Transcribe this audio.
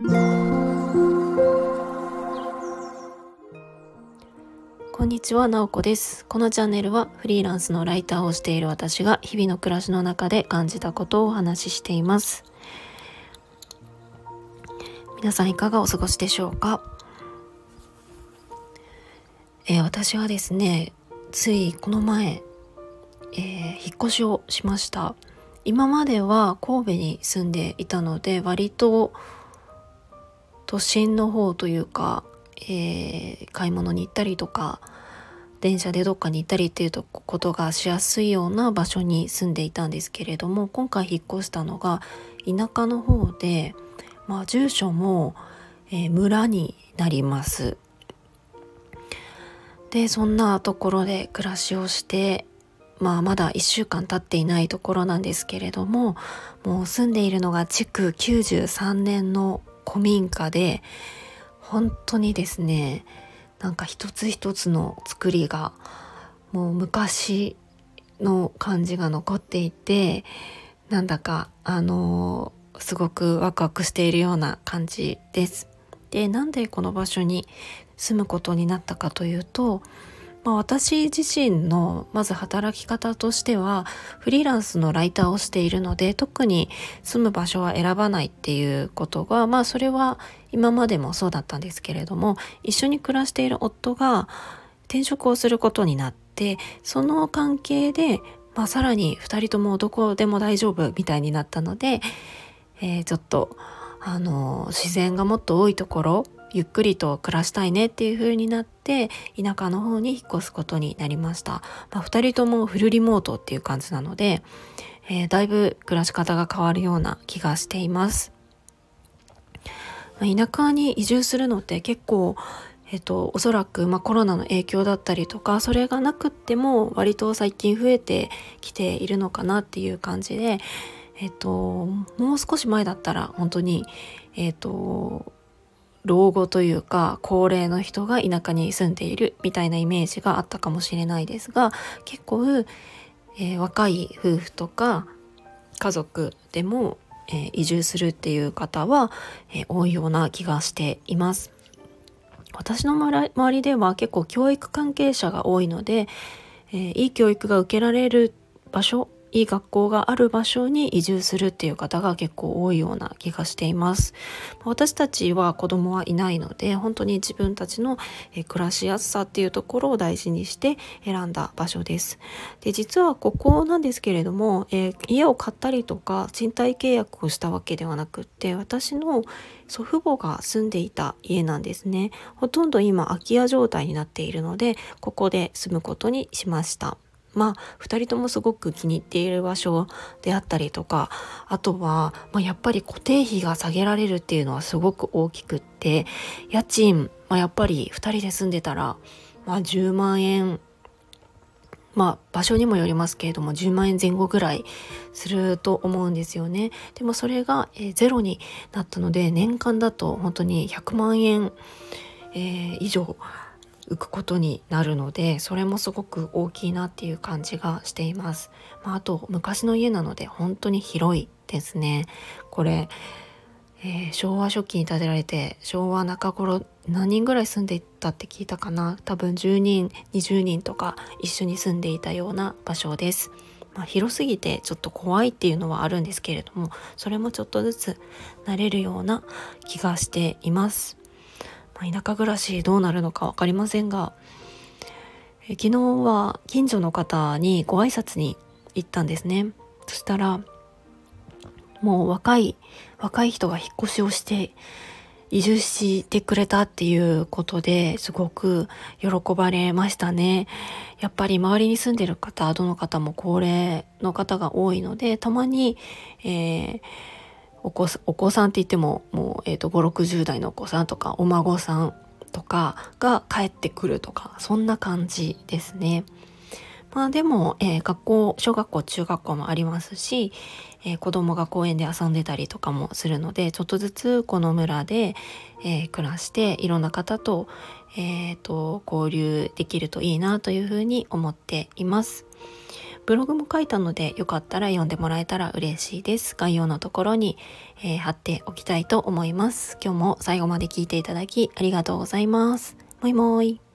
こんにちは、なおこです。このチャンネルはフリーランスのライターをしている私が日々の暮らしの中で感じたことをお話ししています。皆さんいかがお過ごしでしょうか、えー、私はですね、ついこの前、えー、引っ越しをしました。今までは神戸に住んでいたので割と都心の方というかえー、買い物に行ったりとか電車でどっかに行ったりっていうことがしやすいような場所に住んでいたんですけれども今回引っ越したのが田舎の方で、まあ、住所も、えー、村になります。でそんなところで暮らしをしてまあまだ1週間経っていないところなんですけれどももう住んでいるのが築93年の古民家で本当にですねなんか一つ一つの作りがもう昔の感じが残っていてなんだかあのー、すごくワクワクしているような感じです。でなんでこの場所に住むことになったかというとまあ、私自身のまず働き方としてはフリーランスのライターをしているので特に住む場所は選ばないっていうことがまあそれは今までもそうだったんですけれども一緒に暮らしている夫が転職をすることになってその関係で、まあ、さらに2人ともどこでも大丈夫みたいになったので、えー、ちょっとあの自然がもっと多いところゆっくりと暮らしたいねっていう風になって田舎の方に引っ越すことになりました、まあ、2人ともフルリモートっていう感じなので、えー、だいぶ暮らし方が変わるような気がしています、まあ、田舎に移住するのって結構えっと、おそらく、まあ、コロナの影響だったりとかそれがなくっても割と最近増えてきているのかなっていう感じで、えっと、もう少し前だったら本当に、えっと、老後というか高齢の人が田舎に住んでいるみたいなイメージがあったかもしれないですが結構、えー、若い夫婦とか家族でも、えー、移住するっていう方は、えー、多いような気がしています。私の周りでは結構教育関係者が多いので、えいい教育が受けられる場所いい学校がある場所に移住するっていう方が結構多いような気がしています。私たちは子供はいないので本当に自分たちの暮らしやすさっていうところを大事にして選んだ場所です。で実はここなんですけれども、えー、家を買ったりとか賃貸契約をしたわけではなくって私の祖父母が住んでいた家なんですね。ほとんど今空き家状態になっているのでここで住むことにしました。まあ2人ともすごく気に入っている場所であったりとかあとは、まあ、やっぱり固定費が下げられるっていうのはすごく大きくって家賃、まあ、やっぱり2人で住んでたら、まあ、10万円まあ場所にもよりますけれども10万円前後ぐらいすると思うんですよね。でもそれが、えー、ゼロになったので年間だと本当に100万円、えー、以上浮くことになるのでそれもすごく大きいなっていう感じがしています、まあ、あと昔の家なので本当に広いですね。これ、えー、昭和初期に建てられて昭和中頃何人ぐらい住んでいたって聞いたかな？多分10人20人とか一緒に住んでいたような場所です。まあ、広すぎてちょっと怖いっていうのはあるんですけれどもそれもちょっとずつ慣れるような気がしています。ま、田舎暮らしどうなるのか分かりませんが、え昨日は近所の方にご挨拶に行ったんですねそしたらもう若い若い人が引っ越しをして移住してくれたっていうことですごく喜ばれましたね。やっぱり周りに住んでる方、どの方も高齢の方が多いので、たまに、えーお子お子さんって言ってももう、えーと、560代のお子さんとかお孫さんとかが帰ってくるとかそんな感じですね。まあでも、えー、学校小学校中学校もありますし、えー、子供が公園で遊んでたりとかもするのでちょっとずつこの村で、えー、暮らしていろんな方と,、えーと交流できるといいなというふうに思っています。ブログも書いたのでよかったら読んでもらえたら嬉しいです。概要のところに、えー、貼っておきたいと思います。今日も最後まで聞いていただきありがとうございます。もいもーい。